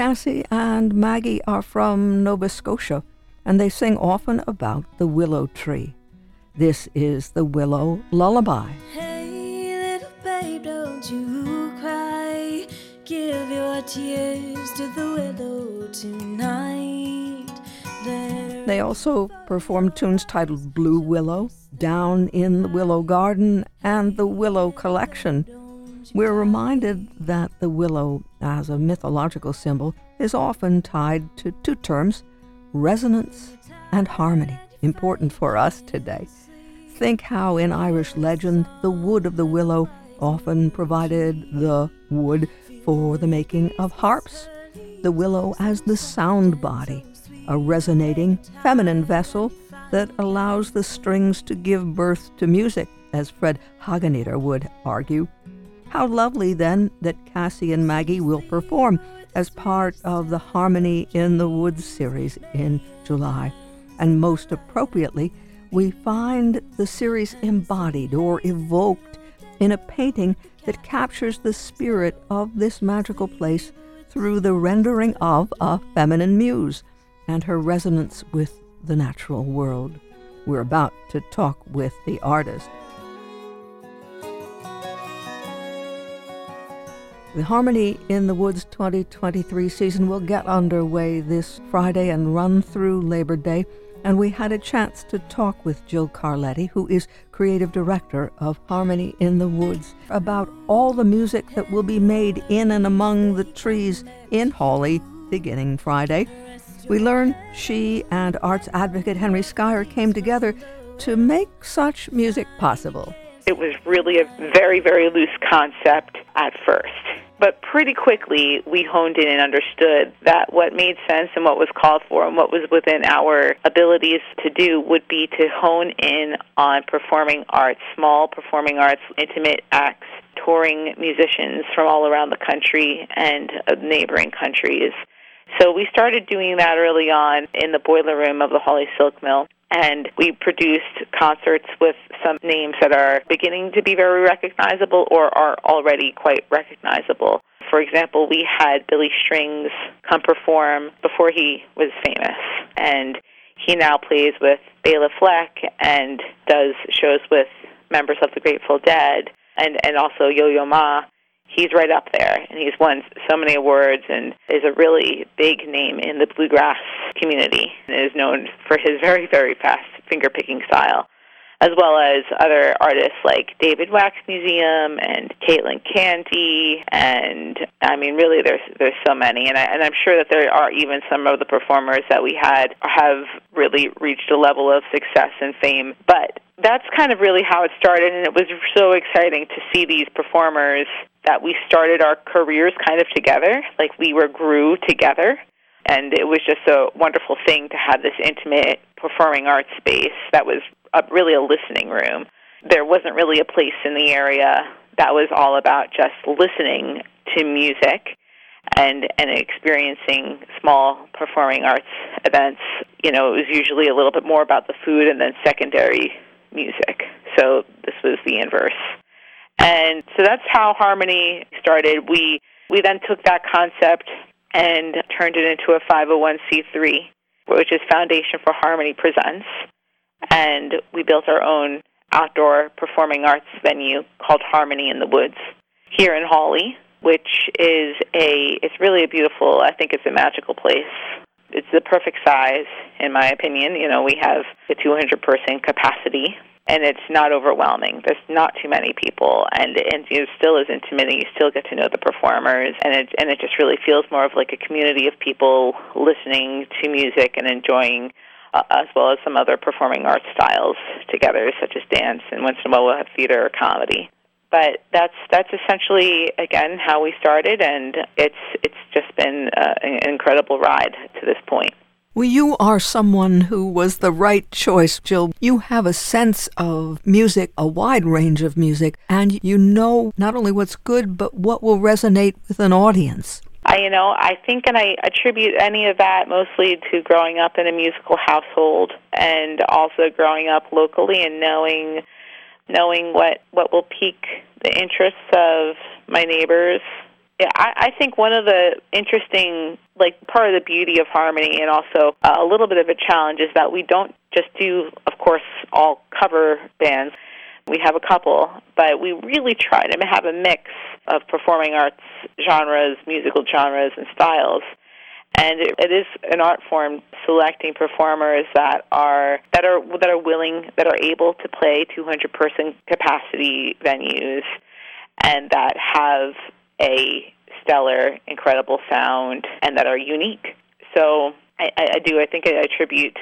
Cassie and Maggie are from Nova Scotia, and they sing often about the willow tree. This is the Willow Lullaby. Hey, little babe, don't you cry. Give your tears to the willow tonight. They also performed tunes titled Blue Willow, Down in the Willow Garden, and The Willow Collection. We're reminded that the willow, as a mythological symbol, is often tied to two terms resonance and harmony, important for us today. Think how in Irish legend the wood of the willow often provided the wood for the making of harps, the willow as the sound body, a resonating feminine vessel that allows the strings to give birth to music, as Fred Hageneder would argue. How lovely, then, that Cassie and Maggie will perform as part of the Harmony in the Woods series in July. And most appropriately, we find the series embodied or evoked in a painting that captures the spirit of this magical place through the rendering of a feminine muse and her resonance with the natural world. We're about to talk with the artist. The Harmony in the Woods 2023 season will get underway this Friday and run through Labor Day. And we had a chance to talk with Jill Carletti, who is creative director of Harmony in the Woods, about all the music that will be made in and among the trees in Hawley beginning Friday. We learn she and arts advocate Henry Schuyler came together to make such music possible. It was really a very, very loose concept at first. But pretty quickly, we honed in and understood that what made sense and what was called for and what was within our abilities to do would be to hone in on performing arts, small performing arts, intimate acts, touring musicians from all around the country and uh, neighboring countries. So we started doing that early on in the boiler room of the Hawley Silk Mill and we produced concerts with some names that are beginning to be very recognizable or are already quite recognizable. For example, we had Billy Strings come perform before he was famous, and he now plays with Bela Fleck and does shows with members of the Grateful Dead and, and also Yo Yo Ma he's right up there and he's won so many awards and is a really big name in the bluegrass community and is known for his very very fast finger picking style as well as other artists like David Wax Museum and Caitlin Canty, and I mean, really, there's there's so many, and I, and I'm sure that there are even some of the performers that we had have really reached a level of success and fame. But that's kind of really how it started, and it was so exciting to see these performers that we started our careers kind of together, like we were grew together. And it was just a wonderful thing to have this intimate performing arts space that was a, really a listening room. There wasn't really a place in the area that was all about just listening to music and and experiencing small performing arts events. You know, it was usually a little bit more about the food and then secondary music. So this was the inverse. And so that's how Harmony started. We we then took that concept and turned it into a 501c3, which is Foundation for Harmony Presents. And we built our own outdoor performing arts venue called Harmony in the Woods here in Hawley, which is a it's really a beautiful, I think it's a magical place. It's the perfect size in my opinion. You know, we have a 200 person capacity and it's not overwhelming. There's not too many people, and and it still is intimate. You still get to know the performers, and it and it just really feels more of like a community of people listening to music and enjoying. Uh, as well as some other performing arts styles together, such as dance, and once in a while we'll have theater or comedy. But that's that's essentially again how we started, and it's it's just been uh, an incredible ride to this point. Well, you are someone who was the right choice, Jill. You have a sense of music, a wide range of music, and you know not only what's good, but what will resonate with an audience. I, you know, I think, and I attribute any of that mostly to growing up in a musical household, and also growing up locally and knowing, knowing what what will pique the interests of my neighbors Yeah, I, I think one of the interesting, like part of the beauty of harmony, and also uh, a little bit of a challenge, is that we don't just do, of course, all cover bands. We have a couple, but we really try to have a mix of performing arts genres, musical genres, and styles. And it, it is an art form selecting performers that are that are that are willing, that are able to play 200 person capacity venues, and that have a stellar, incredible sound, and that are unique. So I, I do. I think I attribute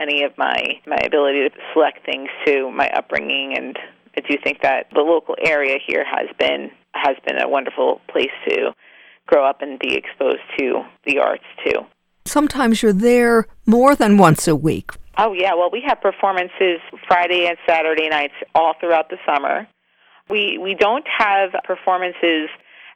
any of my my ability to select things to my upbringing, and I do think that the local area here has been has been a wonderful place to grow up and be exposed to the arts too. Sometimes you're there more than once a week. Oh yeah, well we have performances Friday and Saturday nights all throughout the summer. We we don't have performances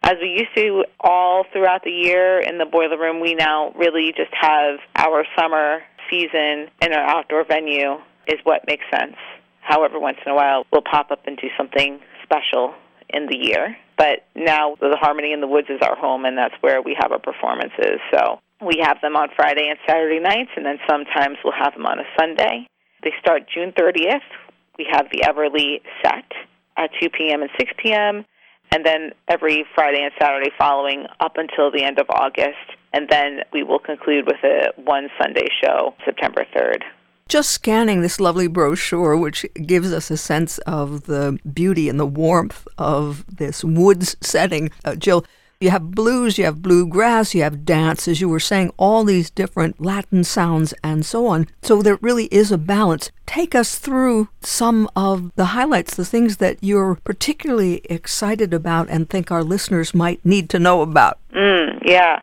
as we used to all throughout the year in the boiler room. We now really just have our summer season in our outdoor venue is what makes sense. However, once in a while we'll pop up and do something special in the year. But now the Harmony in the Woods is our home, and that's where we have our performances. So we have them on Friday and Saturday nights, and then sometimes we'll have them on a Sunday. They start June 30th. We have the Everly set at 2 p.m. and 6 p.m., and then every Friday and Saturday following up until the end of August. And then we will conclude with a one Sunday show, September 3rd. Just scanning this lovely brochure, which gives us a sense of the beauty and the warmth of this woods setting, uh, Jill, you have blues, you have bluegrass, you have dance, as you were saying, all these different Latin sounds and so on. So there really is a balance. Take us through some of the highlights, the things that you're particularly excited about and think our listeners might need to know about. Mm, yeah.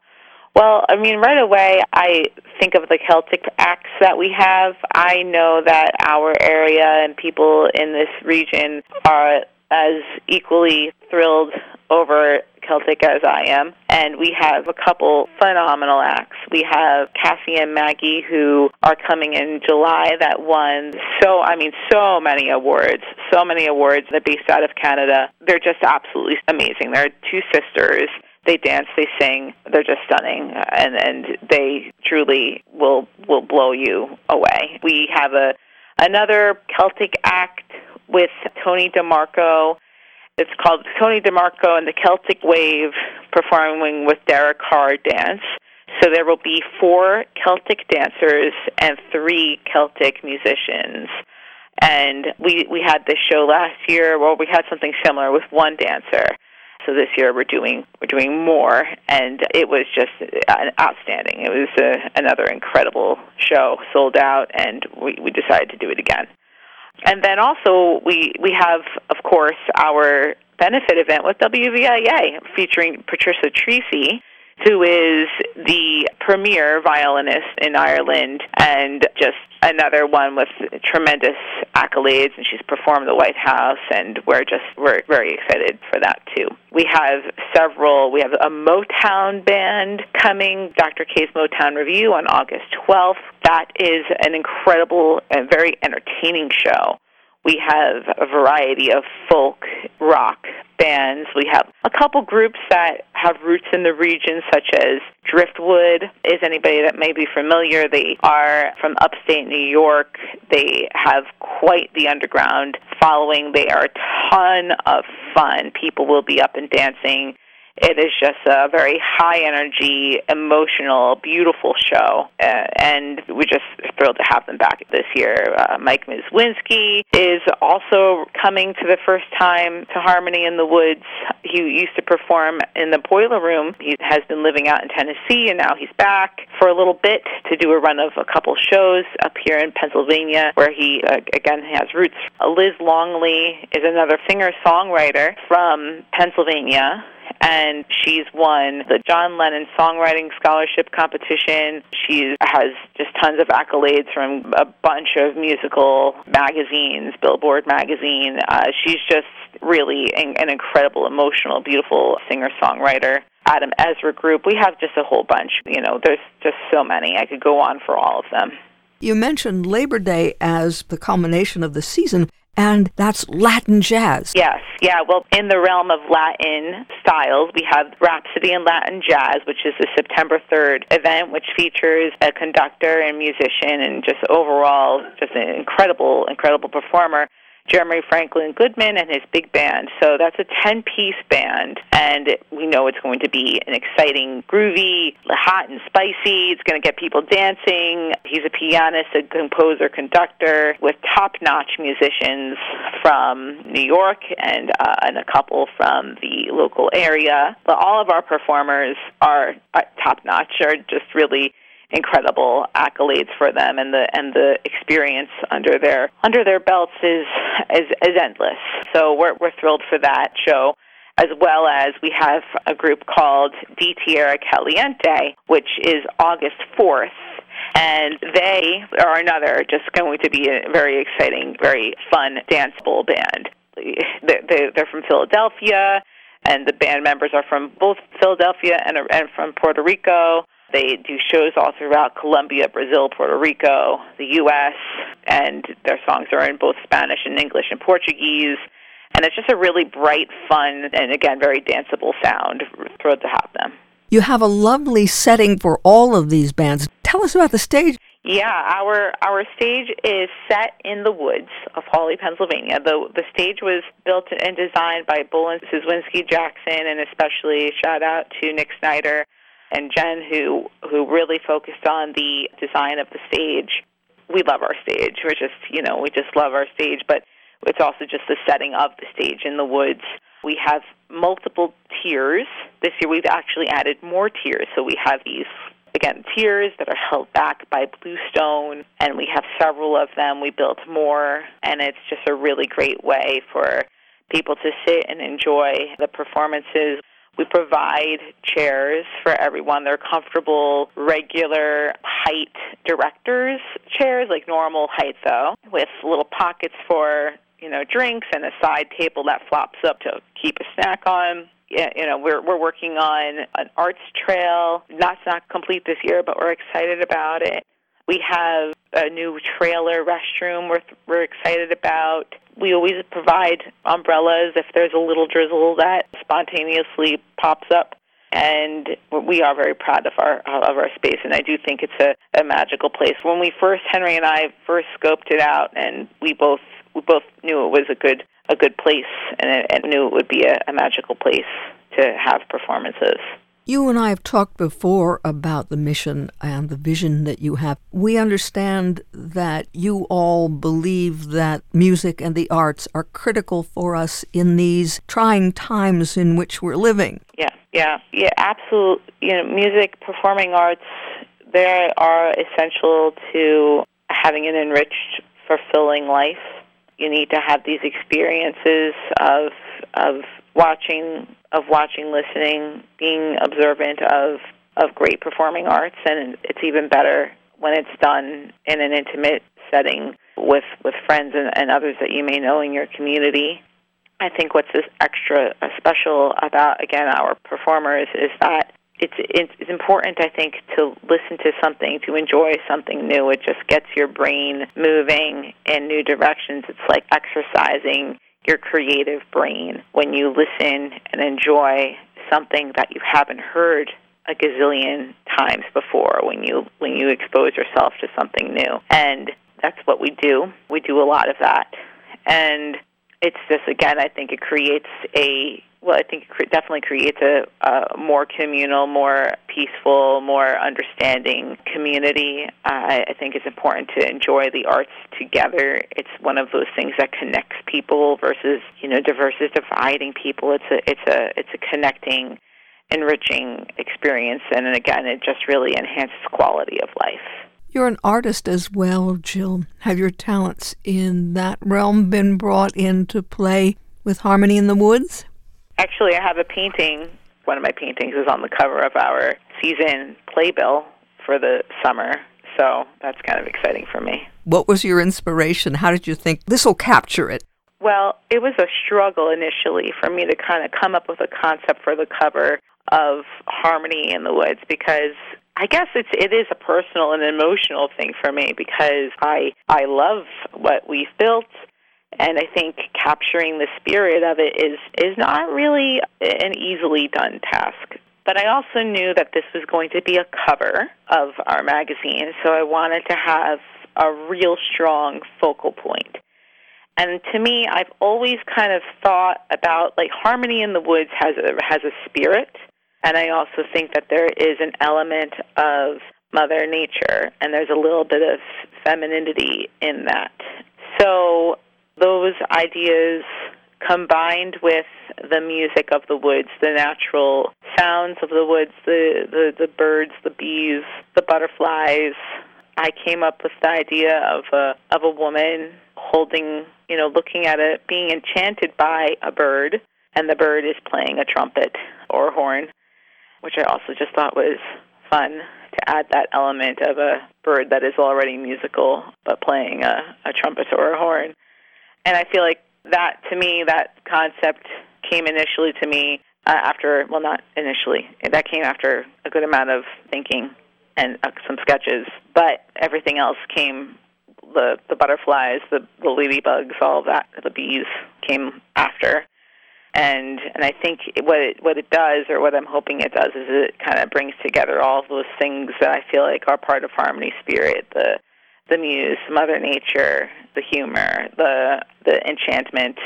Well, I mean, right away, I think of the Celtic acts that we have. I know that our area and people in this region are as equally thrilled over Celtic as I am. And we have a couple phenomenal acts. We have Cassie and Maggie who are coming in July that won so, I mean, so many awards. So many awards. that are based out of Canada. They're just absolutely amazing. They're two sisters they dance, they sing, they're just stunning, and and they truly will will blow you away. We have a another Celtic act with Tony DeMarco it's called Tony DeMarco and the Celtic Wave performing with Darrah Carr Dance. So there will be four Celtic dancers and three Celtic musicians. And we we had this show last year where we had something similar with one dancer. So this year we're doing we're doing more, and it was just outstanding. It was a, another incredible show, sold out, and we, we decided to do it again. And then also we we have, of course, our benefit event with WVIA featuring Patricia Treacy, who is the premier violinist in Ireland and just another one with tremendous accolades and she's performed the White House and we're just we're very excited for that too. We have several we have a Motown band coming, Dr. K's Motown Revue on August 12th. That is an incredible and very entertaining show. We have a variety of folk, rock bands. We have a couple groups that have roots in the region, such as Driftwood. Is anybody that may be familiar? They are from upstate New York. They have quite the underground following. They are a ton of fun. People will be up and dancing it is just a very high energy, emotional, beautiful show, uh, and we're just thrilled to have them back this year. Uh, Mike Mizwinski is also coming to the first time to Harmony in the Woods. He used to perform in the Boiler Room. He has been living out in Tennessee, and now he's back for a little bit to do a run of a couple shows up here in Pennsylvania, where he uh, again has roots. Liz Longley is another singer-songwriter from Pennsylvania and she's won the John Lennon Songwriting Scholarship Competition. She has just tons of accolades from a bunch of musical magazines, Billboard magazine. Uh, she's just really an, an incredible, emotional, beautiful singer songwriter. Adam Ezra Group. We have just a whole bunch. You know, there's just so many. I could go on for all of them. You mentioned Labor Day as the culmination of the season, and that's Latin jazz. Yes, yeah. Well, in the realm of Latin styles, we have Rhapsody in Latin Jazz, which is the September 3rd event, which features a conductor and musician and just overall just an incredible, incredible performer. Jeremy Franklin Goodman and his big band. So that's a 10 piece band, and we know it's going to be an exciting, groovy, hot and spicy. It's going to get people dancing. He's a pianist, a composer, conductor with top notch musicians from New York and, uh, and a couple from the local area. But all of our performers are top notch, are just really incredible accolades for them, and the and the experience under their under their belts is is, is endless. So we're we're thrilled for that show. As well as we have a group called De Tierra Caliente, which is August 4th and they are another just going to be a very exciting, very fun danceable band. They're from Philadelphia, and the band members are from both Philadelphia and, and from Puerto Rico. They do shows all throughout Colombia, Brazil, Puerto Rico, the U.S., and their songs are in both Spanish and English and Portuguese. And it's just a really bright, fun, and again, very danceable sound. Thrilled to have them. You have a lovely setting for all of these bands. Tell us about the stage. Yeah, our our stage is set in the woods of Hawley, Pennsylvania. The the stage was built and designed by Bohlin Cywinski Jackson, and especially shout out to Nick Snyder and Jen, who who really focused on the design of the stage. We love our stage. We're just you know we just love our stage, but it's also just the setting of the stage in the woods. We have multiple tiers. This year we've actually added more tiers. So we have these again tiers that are held back by bluestone and we have several of them. We built more and it's just a really great way for people to sit and enjoy the performances. We provide chairs for everyone. They're comfortable, regular height directors chairs, like normal height though, with little pockets for, you know, drinks and a side table that flops up to keep a snack on. You know, we're we're working on an arts trail. That's not complete this year, but we're excited about it. We have a new trailer restroom we're, we're excited about. We always provide umbrellas if there's a little drizzle that spontaneously pops up. And we are very proud of our of our space, and I do think it's a, a magical place. When we first, Henry and I first scoped it out, and we both we both knew it was a good a good place, and, and knew it would be a, a magical place to have performances. You and I have talked before about the mission and the vision that you have. We understand that you all believe that music and the arts are critical for us in these trying times in which we're living. Yeah, yeah, yeah, absolutely. You know, music, performing arts, they are essential to having an enriched, fulfilling life. You need to have these experiences of of watching of watching, listening, being observant of of great performing arts, and it's even better when it's done in an intimate setting with with friends and, and others that you may know in your community. I think what's this extra uh, special about again our performers is that it's it's important I think to listen to something to enjoy something new. It just gets your brain moving in new directions. It's like exercising your creative brain when you listen and enjoy something that you haven't heard a gazillion times before when you when you expose yourself to something new. And that's what we do. We do a lot of that. And it's just again i think it creates a well, I think it definitely creates a, a more communal, more peaceful, more understanding community. Uh, I think it's important to enjoy the arts together. It's one of those things that connects people versus you know diverse is dividing people. It's a it's a it's a connecting, enriching experience, and again, it just really enhances quality of life. You're an artist as well, Jill. Have your talents in that realm been brought into play with Harmony in the Woods? Actually, I have a painting. One of my paintings is on the cover of our season playbill for the summer. So that's kind of exciting for me. What was your inspiration? How did you think this will capture it? Well, it was a struggle initially for me to kind of come up with a concept for the cover of Harmony in the Woods because I guess it's it is a personal and emotional thing for me because I I love what we've built And I think capturing the spirit of it is is not really an easily done task. But I also knew that this was going to be a cover of our magazine, so I wanted to have a real strong focal point. And to me, I've always kind of thought about like Harmony in the Woods has a has a spirit, and I also think that there is an element of Mother Nature, and there's a little bit of femininity in that. So those ideas combined with the music of the woods, the natural sounds of the woods, the, the, the birds, the bees, the butterflies, I came up with the idea of a of a woman holding, you know, looking at it, being enchanted by a bird, and the bird is playing a trumpet or a horn, which I also just thought was fun to add that element of a bird that is already musical but playing a, a trumpet or a horn. And I feel like that, to me, that concept came initially to me uh, after, well, not initially, that came after a good amount of thinking and uh, some sketches, but everything else came the the butterflies, the the ladybugs, all that, the bees came after. And and I think what it what it does, or what I'm hoping it does, is it kind of brings together all those things that I feel like are part of harmony spirit the the muse, Mother Nature, the humor, the the enchantment,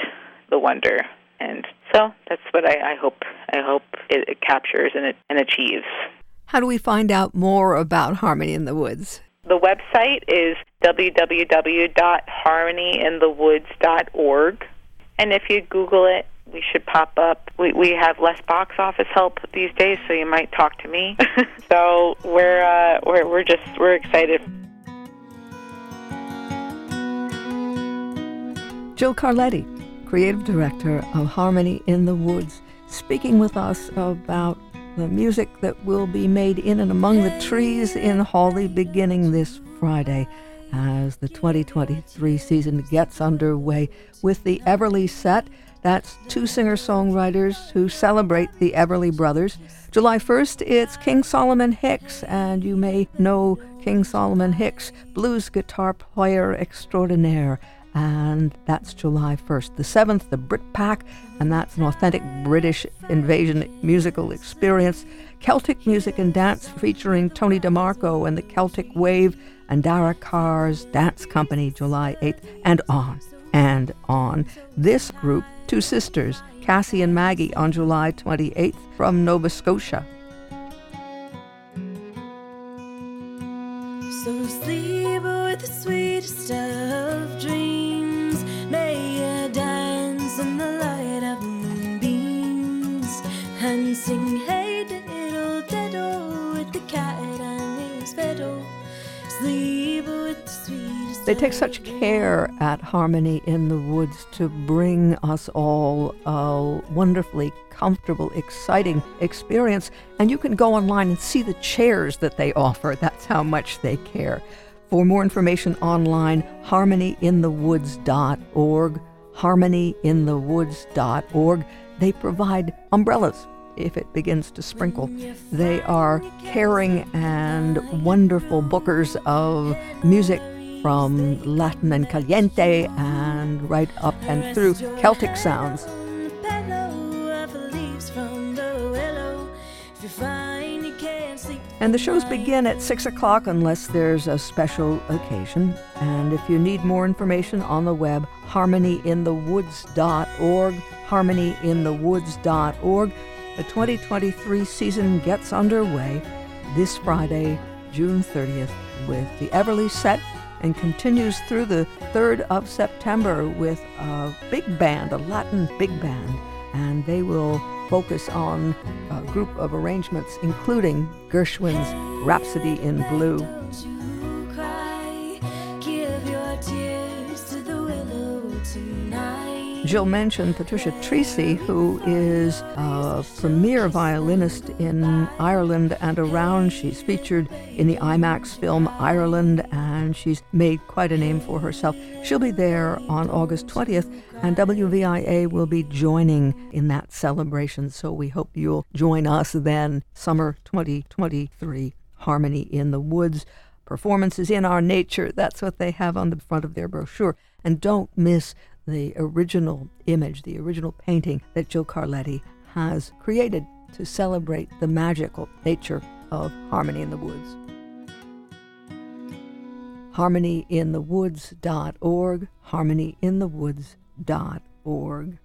the wonder, and so that's what I, I hope I hope it, it captures and it and achieves. How do we find out more about Harmony in the Woods? The website is www.harmonyinthewoods.org, and if you Google it, we should pop up. We we have less box office help these days, so you might talk to me. so we're uh, we're we're just we're excited. Jill Carletti, creative director of Harmony in the Woods, speaking with us about the music that will be made in and among the trees in Hawley beginning this Friday as the 2023 season gets underway with the Everly Set. That's two singer songwriters who celebrate the Everly Brothers. July 1st, it's King Solomon Hicks, and you may know King Solomon Hicks, blues guitar player extraordinaire. And that's July 1st. The 7th, the Brit Pack, and that's an authentic British invasion musical experience. Celtic music and dance featuring Tony DeMarco and the Celtic Wave and Darrah Carr's Dance Company, July 8th, and on and on. This group two sisters, Cassie and Maggie, on July 28th from Nova Scotia. So sleep with the sweetest of They take such care at Harmony in the Woods to bring us all a wonderfully comfortable, exciting experience. And you can go online and see the chairs that they offer. That's how much they care. For more information online, harmonyinthewoods.org, harmonyinthewoods.org. They provide umbrellas if it begins to sprinkle. They are caring and wonderful bookers of music from Latin and Caliente and right up and through Celtic sounds. And the shows begin at 6 o'clock unless there's a special occasion. And if you need more information on the web, harmonyinthewoods.org, harmonyinthewoods.org. The 2023 season gets underway this Friday, June 30th, with the Everly set and continues through the 3rd of September with a big band, a Latin big band. And they will focus on a group of arrangements, including Gershwin's Rhapsody in Blue. Jill mentioned Patricia Treacy, who is a premier violinist in Ireland and around. She's featured in the IMAX film Ireland, and she's made quite a name for herself. She'll be there on August 20th, and WVIA will be joining in that celebration. So we hope you'll join us then. Summer 2023 Harmony in the Woods. Performances in our nature. That's what they have on the front of their brochure. And don't miss the original image, the original painting that Joe Carletti has created to celebrate the magical nature of Harmony in the Woods. HarmonyInTheWoods.org, HarmonyInTheWoods.org.